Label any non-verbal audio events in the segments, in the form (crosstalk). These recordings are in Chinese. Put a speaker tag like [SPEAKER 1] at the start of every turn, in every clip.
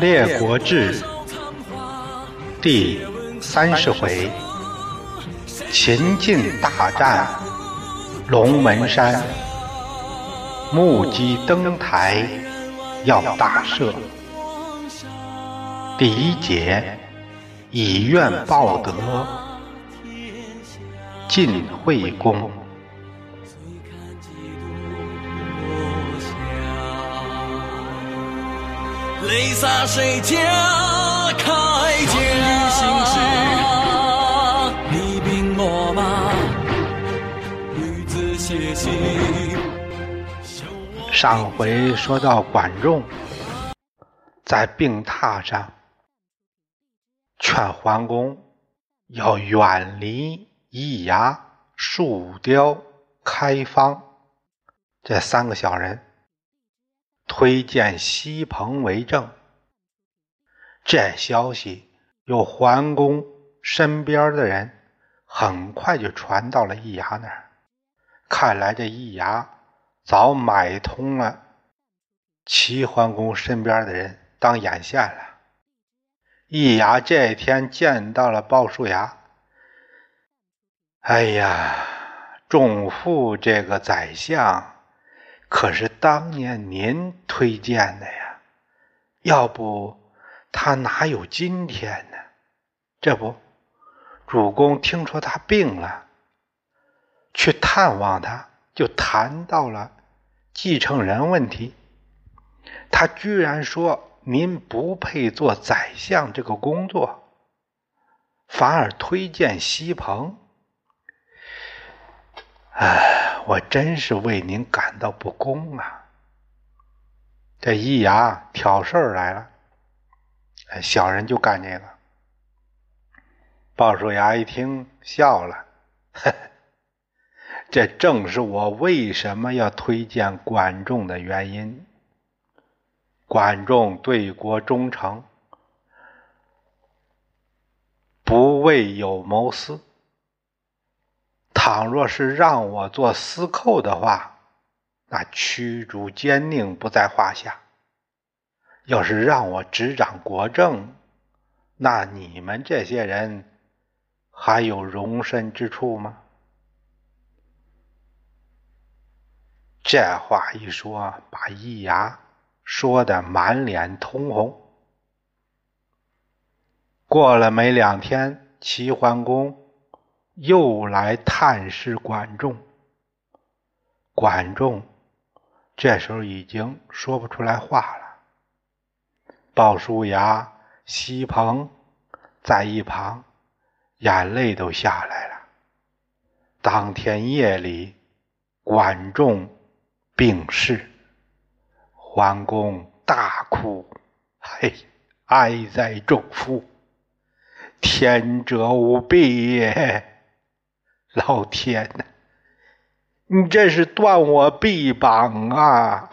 [SPEAKER 1] 列国志第三十回：秦晋大战龙门山，目击登台要大赦。第一节：以怨报德，晋惠公。泪洒谁家铠甲？你兵我马，女子写信。上回说到管仲在病榻上劝桓公要远离易牙、树雕、开方这三个小人。推荐西彭为政，这消息由桓公身边的人很快就传到了易牙那儿。看来这易牙早买通了齐桓公身边的人当眼线了。易牙这天见到了鲍叔牙，哎呀，仲父这个宰相。可是当年您推荐的呀，要不他哪有今天呢？这不，主公听说他病了，去探望他，就谈到了继承人问题。他居然说您不配做宰相这个工作，反而推荐西彭。哎，我真是为您感到不公啊！这易牙挑事儿来了，小人就干这个。鲍叔牙一听笑了，呵 (laughs) 呵这正是我为什么要推荐管仲的原因。管仲对国忠诚，不为有谋私。倘若是让我做司寇的话，那驱逐奸佞不在话下；要是让我执掌国政，那你们这些人还有容身之处吗？这话一说，把易牙说的满脸通红。过了没两天，齐桓公。又来探视管仲，管仲这时候已经说不出来话了。鲍叔牙、西彭在一旁，眼泪都下来了。当天夜里，管仲病逝，桓公大哭：“嘿，哀哉仲父，天者无庇也。”老天呐，你这是断我臂膀啊！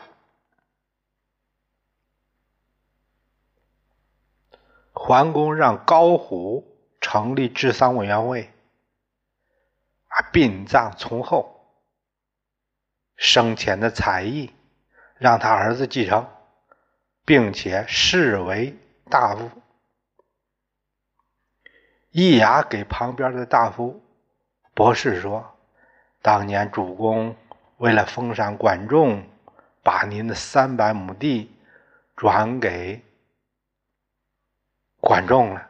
[SPEAKER 1] 桓公让高虎成立治丧委员会，啊，殡葬从后，生前的才艺让他儿子继承，并且视为大夫。易牙给旁边的大夫。博士说：“当年主公为了封赏管仲，把您的三百亩地转给管仲了。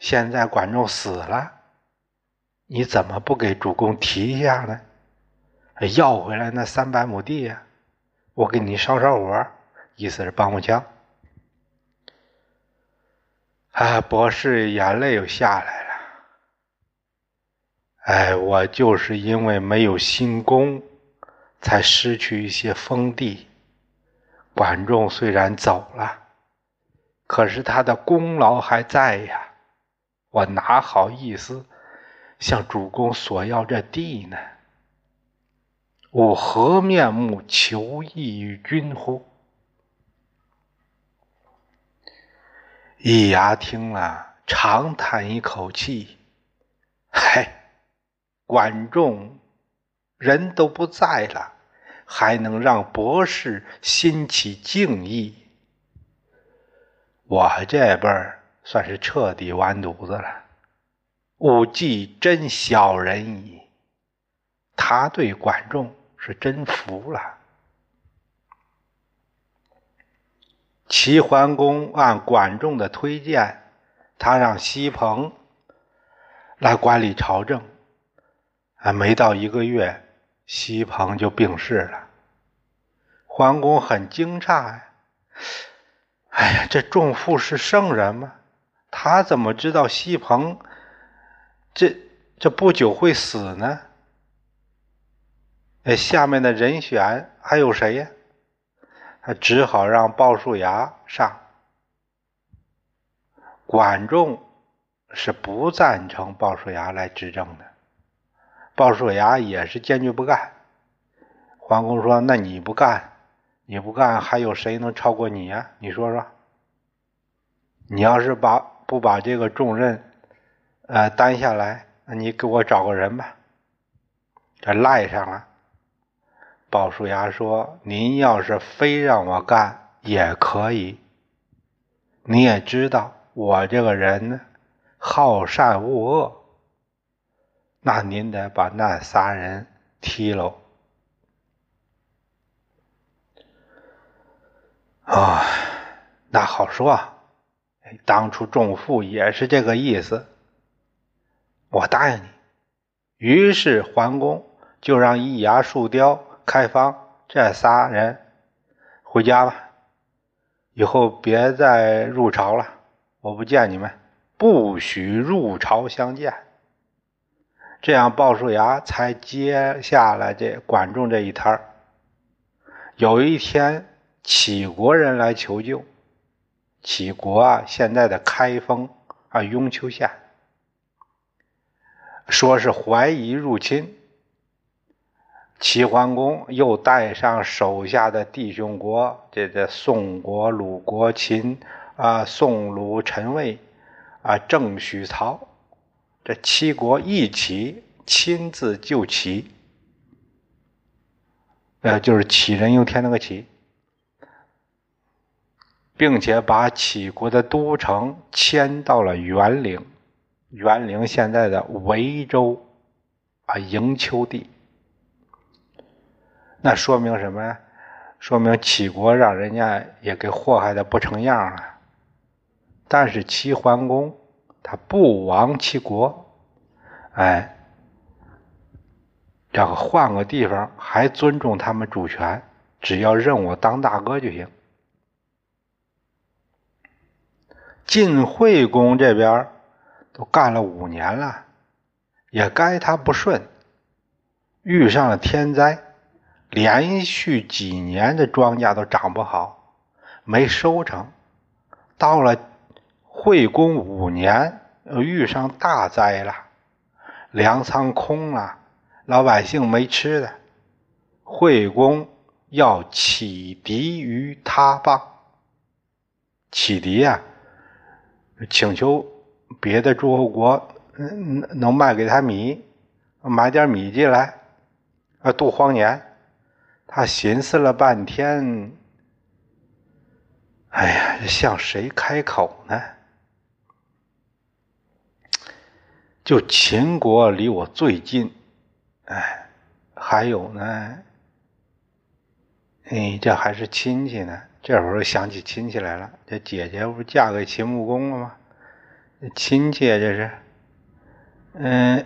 [SPEAKER 1] 现在管仲死了，你怎么不给主公提一下呢？要回来那三百亩地呀！我给你烧烧火，意思是帮帮腔。”啊，博士眼泪又下来了。哎，我就是因为没有新功，才失去一些封地。管仲虽然走了，可是他的功劳还在呀。我哪好意思向主公索要这地呢？我何面目求义于君乎？易牙听了，长叹一口气，嗨。管仲人都不在了，还能让博士心起敬意，我这辈儿算是彻底完犊子了。武季真小人矣，他对管仲是真服了。齐桓公按管仲的推荐，他让西彭来管理朝政。还没到一个月，西彭就病逝了。桓公很惊诧呀。哎呀，这仲父是圣人吗？他怎么知道西彭这这不久会死呢？哎，下面的人选还有谁呀？他只好让鲍叔牙上。管仲是不赞成鲍叔牙来执政的，鲍叔牙也是坚决不干。桓公说：“那你不干？”你不干，还有谁能超过你呀？你说说。你要是把不把这个重任，呃，担下来，那你给我找个人吧。这赖上了。鲍叔牙说：“您要是非让我干也可以。你也知道我这个人呢，好善恶恶。那您得把那仨人踢喽。”啊，那好说，当初仲父也是这个意思，我答应你。于是桓公就让易牙、树雕、开方这仨人回家吧，以后别再入朝了，我不见你们，不许入朝相见。这样鲍叔牙才接下了这管仲这一摊有一天。齐国人来求救，齐国啊，现在的开封啊，雍丘县，说是怀疑入侵。齐桓公又带上手下的弟兄国，这这宋国、鲁国、秦啊，宋、鲁、陈、魏啊，郑、许、曹，这七国一起亲自救齐，呃，就是杞人忧天那个杞。并且把齐国的都城迁到了元陵，元陵现在的维州啊，营丘地。那说明什么呀？说明齐国让人家也给祸害的不成样了。但是齐桓公他不亡其国，哎，这个换个地方还尊重他们主权，只要认我当大哥就行。晋惠公这边都干了五年了，也该他不顺，遇上了天灾，连续几年的庄稼都长不好，没收成。到了惠公五年，遇上大灾了，粮仓空了，老百姓没吃的。惠公要启迪于他邦，启迪呀。请求别的诸侯国能能卖给他米，买点米进来，啊，度荒年。他寻思了半天，哎呀，向谁开口呢？就秦国离我最近，哎，还有呢，哎，这还是亲戚呢。这会儿想起亲戚来了，这姐姐不是嫁给秦穆公了吗？亲戚这是，嗯，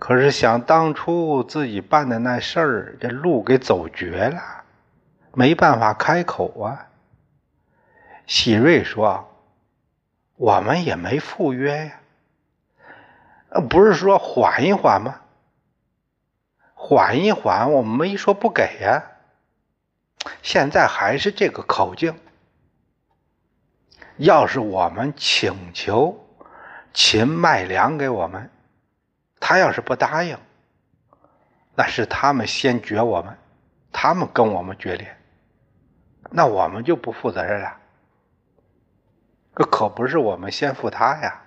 [SPEAKER 1] 可是想当初自己办的那事儿，这路给走绝了，没办法开口啊。喜瑞说：“我们也没赴约呀，不是说缓一缓吗？缓一缓，我们没说不给呀。”现在还是这个口径。要是我们请求秦卖粮给我们，他要是不答应，那是他们先绝我们，他们跟我们决裂，那我们就不负责任了。这可不是我们先负他呀！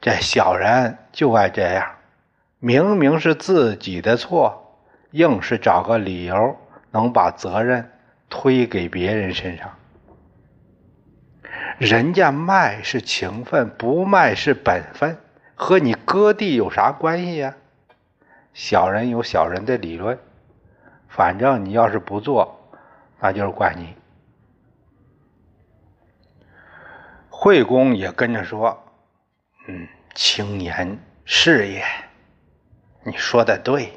[SPEAKER 1] 这小人就爱这样，明明是自己的错，硬是找个理由。能把责任推给别人身上，人家卖是情分，不卖是本分，和你割地有啥关系呀？小人有小人的理论，反正你要是不做，那就是怪你。惠公也跟着说：“嗯，轻言是也，你说的对。”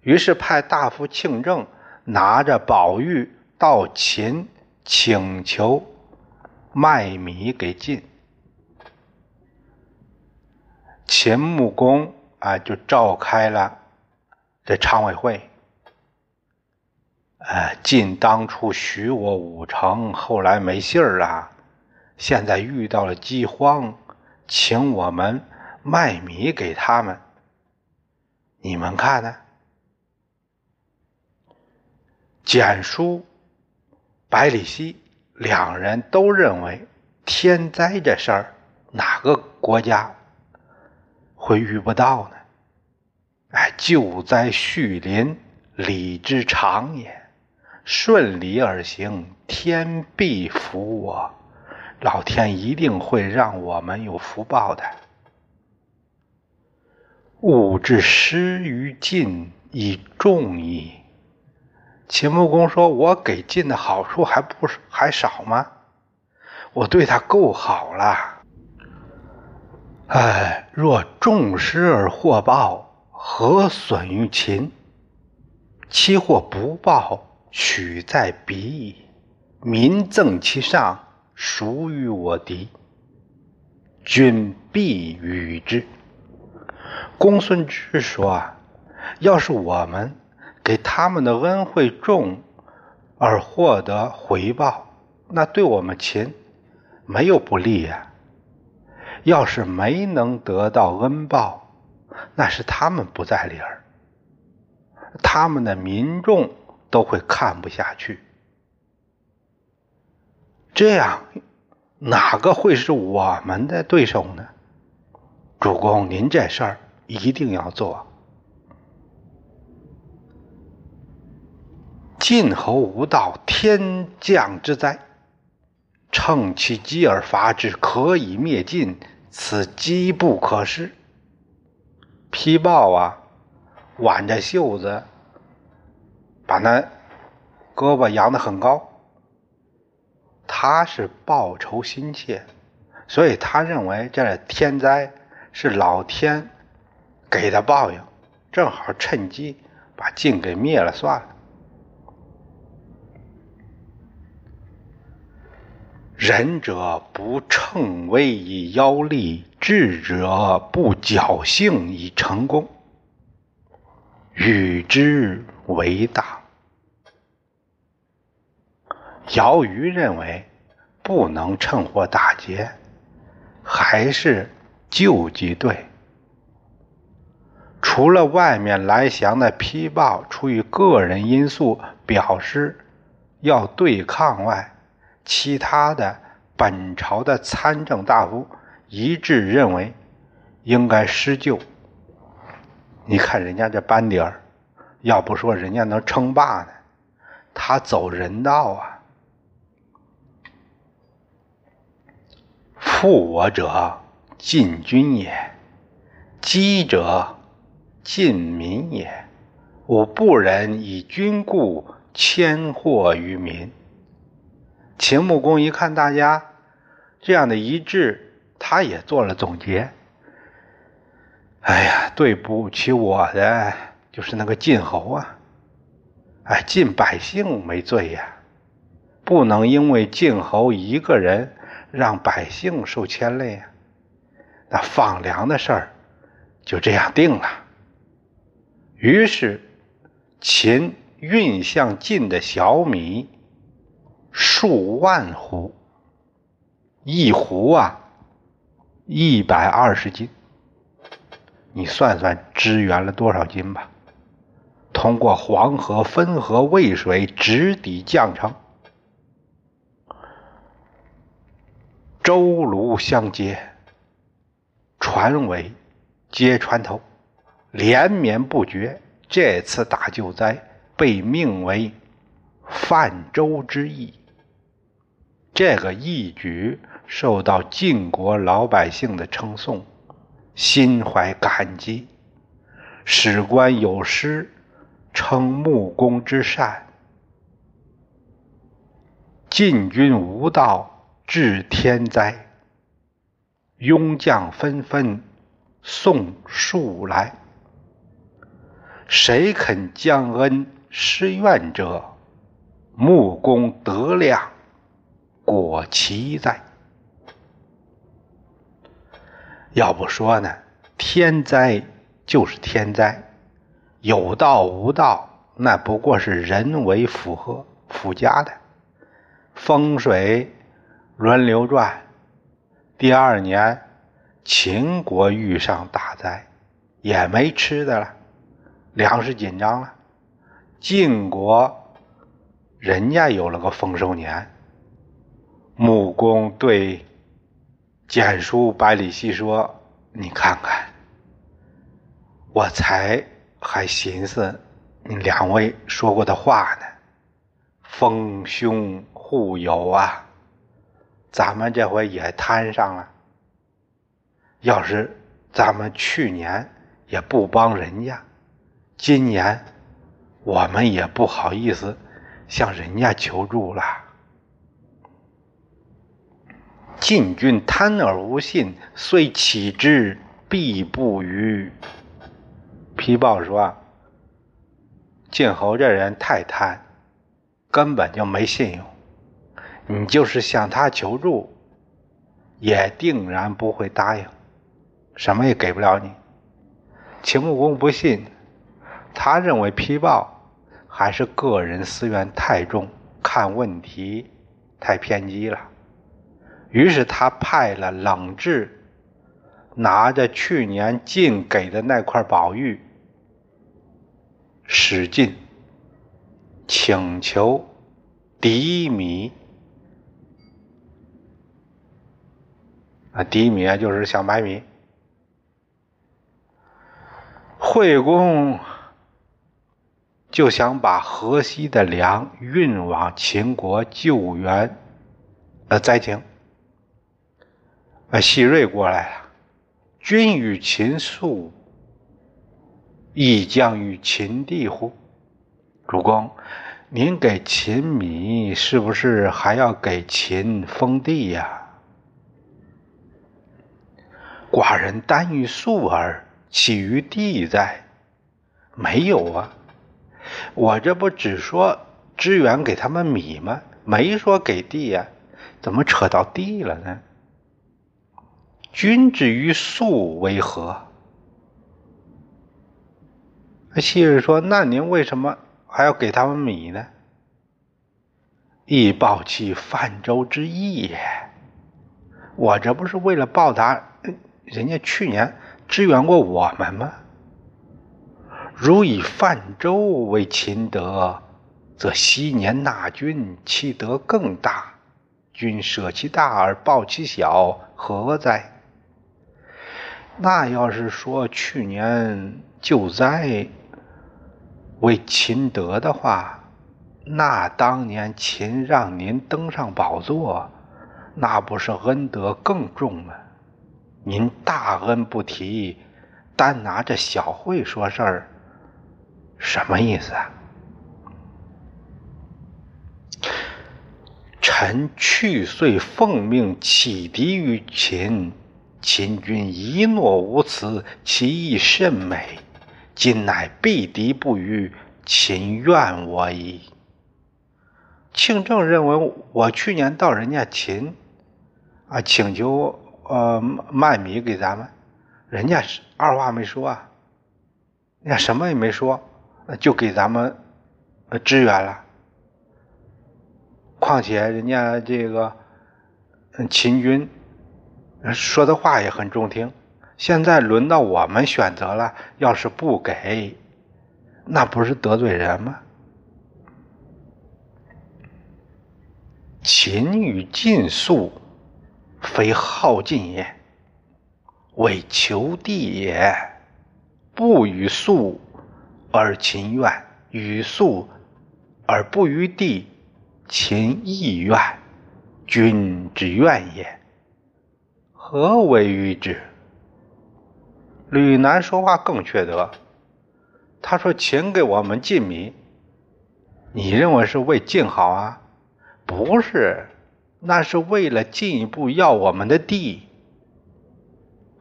[SPEAKER 1] 于是派大夫庆正拿着宝玉到秦请求卖米给晋。秦穆公啊，就召开了这常委会。呃，晋当初许我五成，后来没信儿了，现在遇到了饥荒，请我们卖米给他们。你们看呢？简叔、百里奚两人都认为天灾这事儿，哪个国家会遇不到呢？哎，救灾恤邻，礼之常也。顺理而行，天必福我，老天一定会让我们有福报的。物之施于尽，以重矣。秦穆公说：“我给晋的好处还不还少吗？我对他够好了。哎，若重施而获报，何损于秦？其或不报，取在彼矣。民赠其上，孰与我敌？君必与之。”公孙之说：“啊，要是我们……”给他们的恩惠重，而获得回报，那对我们秦没有不利呀。要是没能得到恩报，那是他们不在理儿，他们的民众都会看不下去。这样，哪个会是我们的对手呢？主公，您这事儿一定要做。晋侯无道，天降之灾，乘其机而伐之，可以灭晋。此机不可失。皮豹啊，挽着袖子，把那胳膊扬得很高。他是报仇心切，所以他认为这天灾是老天给的报应，正好趁机把晋给灭了算了。仁者不乘威以邀利，智者不侥幸以成功，与之为大。姚瑜认为，不能趁火打劫，还是救济队。除了外面来降的批报出于个人因素表示要对抗外，其他的本朝的参政大夫一致认为应该施救。你看人家这班底儿，要不说人家能称霸呢，他走人道啊。负我者尽君也，饥者尽民也。吾不忍以君故迁祸于民。秦穆公一看大家这样的一致，他也做了总结。哎呀，对不起我的就是那个晋侯啊！哎，晋百姓没罪呀，不能因为晋侯一个人让百姓受牵累呀。那放粮的事儿就这样定了。于是秦运向晋的小米。数万斛，一斛啊，一百二十斤。你算算支援了多少斤吧？通过黄河分河渭水直抵绛城，舟橹相接，船尾接船头，连绵不绝。这次大救灾被命为泛舟之役。这个义举受到晋国老百姓的称颂，心怀感激。史官有诗称穆公之善：“晋军无道治天灾，庸将纷纷送树来。谁肯将恩施怨者？穆公德量果其在。”要不说呢，天灾。就是天灾，有道无道，那不过是人为附和附加的。风水轮流转，第二年秦国遇上大灾，也没吃的了，粮食紧张了。晋国人家有了个丰收年，穆公对简书百里奚说：“你看看。”我才还寻思两位说过的话呢，丰凶互有啊，咱们这回也摊上了。要是咱们去年也不帮人家，今年我们也不好意思向人家求助了。晋军贪而无信，虽启之，必不与。皮豹说：“晋侯这人太贪，根本就没信用。你就是向他求助，也定然不会答应，什么也给不了你。”秦穆公不信，他认为皮豹还是个人私怨太重，看问题太偏激了。于是他派了冷雉，拿着去年晋给的那块宝玉。使劲请求迪米啊，迪米啊，就是小白米。惠公就想把河西的粮运往秦国救援呃灾情。啊，西瑞过来了，君与秦素。亦将于秦地乎？主公，您给秦米，是不是还要给秦封地呀？寡人单于粟耳，岂于地在？没有啊，我这不只说支援给他们米吗？没说给地呀，怎么扯到地了呢？君之于粟为何？那昔日说：“那您为什么还要给他们米呢？”以报其泛舟之义也。我这不是为了报答人家去年支援过我们吗？如以泛舟为秦德，则昔年纳君，其德更大。君舍其大而报其小，何哉？那要是说去年救灾，为秦德的话，那当年秦让您登上宝座，那不是恩德更重吗？您大恩不提，单拿着小惠说事儿，什么意思啊？臣去岁奉命启敌于秦，秦军一诺无辞，其意甚美。今乃避敌不与，秦怨我矣。庆正认为我去年到人家秦啊，请求呃卖米给咱们，人家是二话没说啊，人家什么也没说，就给咱们支援了。况且人家这个秦军说的话也很中听。现在轮到我们选择了，要是不给，那不是得罪人吗？秦与晋粟，非好晋也，为求地也。不与粟而秦怨，与粟而不与地，秦亦怨。君之怨也，何为与之？”吕南说话更缺德，他说：“请给我们进米，你认为是为晋好啊？不是，那是为了进一步要我们的地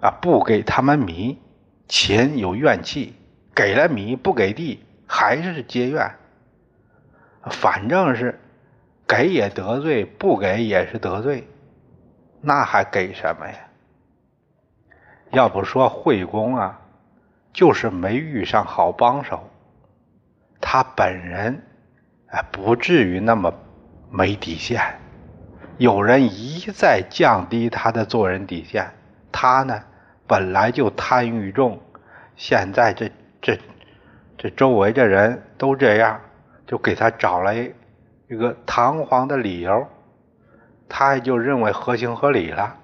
[SPEAKER 1] 啊！不给他们米，秦有怨气；给了米，不给地，还是结怨。反正是给也得罪，不给也是得罪，那还给什么呀？”要不说惠公啊，就是没遇上好帮手。他本人啊，不至于那么没底线。有人一再降低他的做人底线，他呢本来就贪欲重，现在这这这周围的人都这样，就给他找了一个堂皇的理由，他也就认为合情合理了。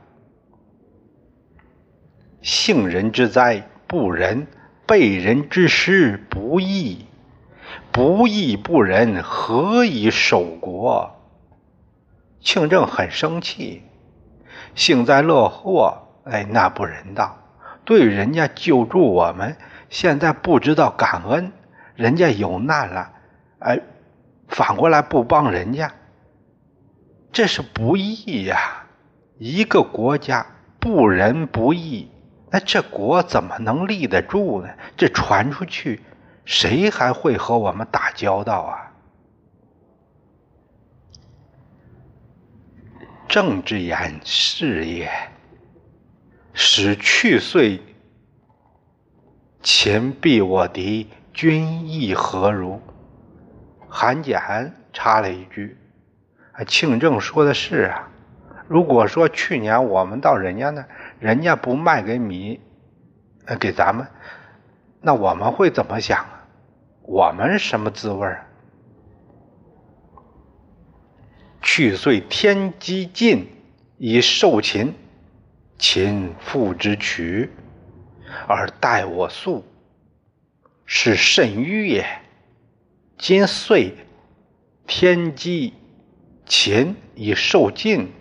[SPEAKER 1] 幸人之灾不仁，被人之师不义。不义不仁，何以守国？庆正很生气，幸灾乐祸。哎，那不人道。对人家救助我们，现在不知道感恩，人家有难了，哎，反过来不帮人家，这是不义呀！一个国家不仁不义。那这国怎么能立得住呢？这传出去，谁还会和我们打交道啊？政之言是也，使去岁秦必我敌，君意何如？韩简插了一句：“庆正说的是啊，如果说去年我们到人家那。”人家不卖给米，给咱们，那我们会怎么想啊？我们什么滋味儿？去岁天机尽以受秦，秦复之取，而待我速，是甚愚也。今岁天机秦以受尽，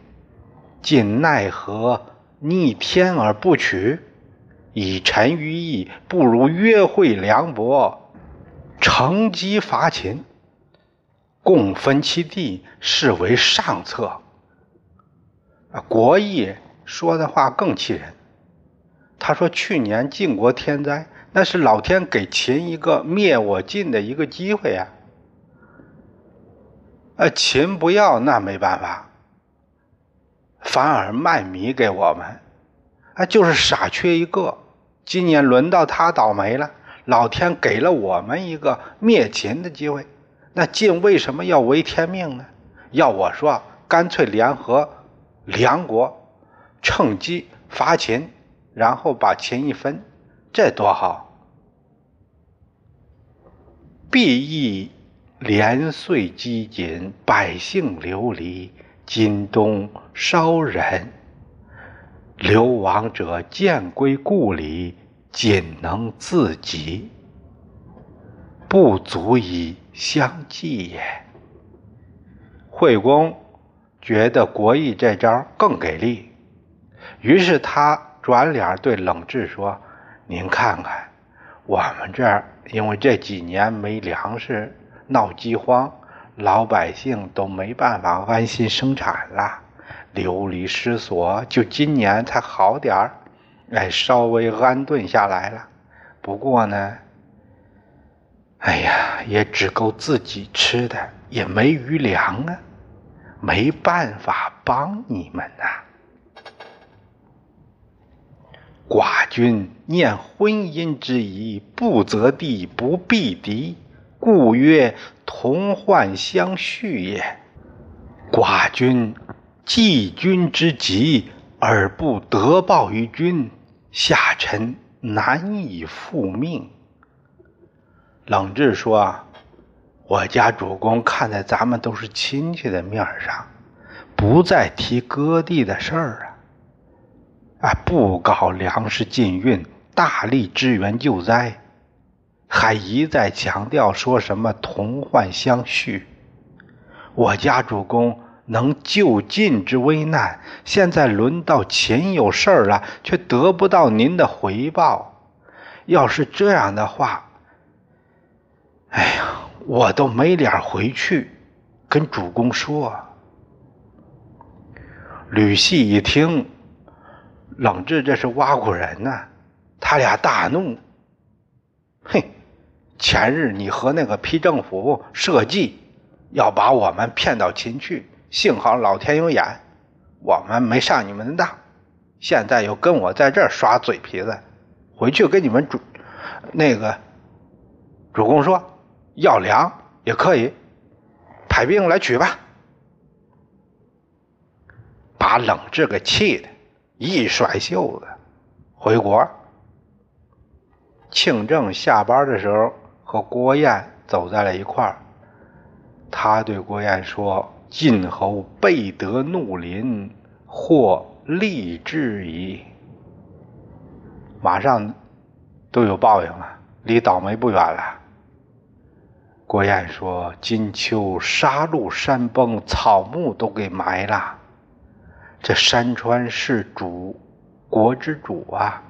[SPEAKER 1] 今奈何？逆天而不取，以臣于义，不如约会梁伯，乘机伐秦，共分其地，是为上策。国义说的话更气人。他说：“去年晋国天灾，那是老天给秦一个灭我晋的一个机会呀。呃，秦不要，那没办法。”反而卖米给我们，啊，就是傻缺一个。今年轮到他倒霉了，老天给了我们一个灭秦的机会。那晋为什么要违天命呢？要我说，干脆联合梁国，趁机伐秦，然后把秦一分，这多好！必易连岁饥馑，百姓流离。今冬稍忍，流亡者渐归故里，仅能自给，不足以相济也。惠公觉得国义这招更给力，于是他转脸对冷智说：“您看看，我们这儿因为这几年没粮食，闹饥荒。”老百姓都没办法安心生产了，流离失所，就今年才好点儿，哎，稍微安顿下来了。不过呢，哎呀，也只够自己吃的，也没余粮啊，没办法帮你们呐。寡君念婚姻之谊，不择地，不避敌。故曰同患相续也。寡君济君之急而不得报于君，下臣难以复命。冷志说：“，我家主公看在咱们都是亲戚的面上，不再提割地的事儿啊，啊，不搞粮食禁运，大力支援救灾。”还一再强调说什么同患相续，我家主公能救晋之危难，现在轮到秦有事儿了，却得不到您的回报。要是这样的话，哎呀，我都没脸回去跟主公说。吕系一听，冷志这是挖苦人呢，他俩大怒，嘿，前日你和那个批政府设计要把我们骗到秦去。幸好老天有眼，我们没上你们的当。现在又跟我在这儿耍嘴皮子，回去跟你们主那个主公说要粮也可以，派兵来取吧。把冷志给气的，一甩袖子回国。庆正下班的时候和郭燕走在了一块儿，他对郭燕说。晋侯备得怒临，或立之矣。马上都有报应了，离倒霉不远了。郭燕说：“金秋杀戮山崩，草木都给埋了。这山川是主国之主啊，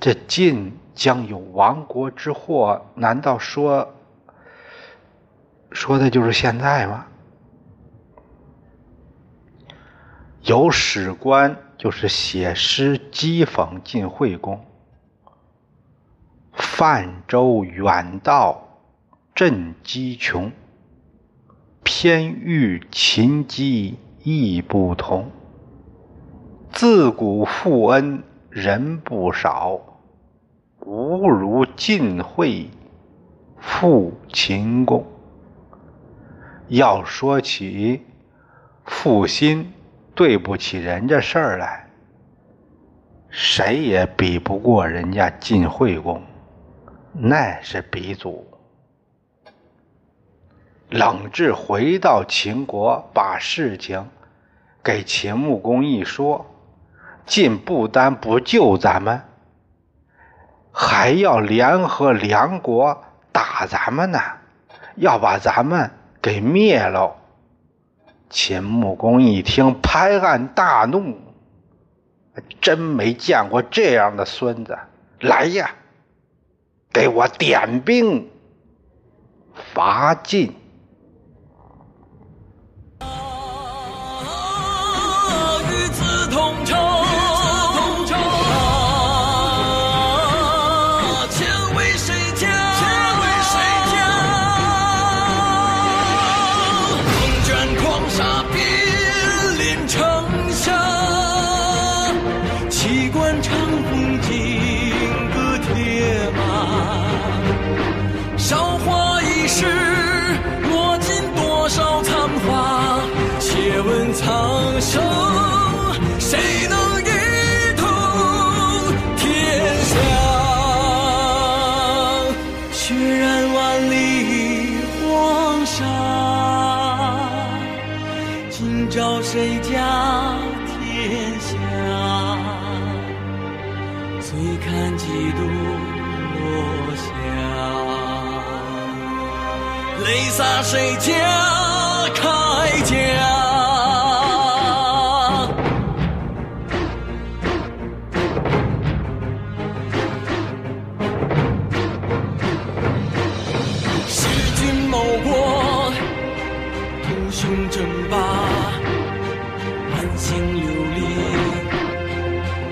[SPEAKER 1] 这晋将有亡国之祸。难道说说的就是现在吗？”有史官就是写诗讥讽晋惠公。泛舟远道震机穷，偏遇秦机意不同。自古负恩人不少，无如晋惠负秦公。要说起负心。对不起人家事儿来，谁也比不过人家晋惠公，那是鼻祖。冷智回到秦国，把事情给秦穆公一说，晋不单不救咱们，还要联合梁国打咱们呢，要把咱们给灭了。秦穆公一听，拍案大怒：“真没见过这样的孙子！来呀，给我点兵伐晋！” Be.
[SPEAKER 2] 谁家铠甲？弑君谋国，图雄争霸，满心流离，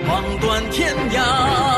[SPEAKER 2] 望断天涯。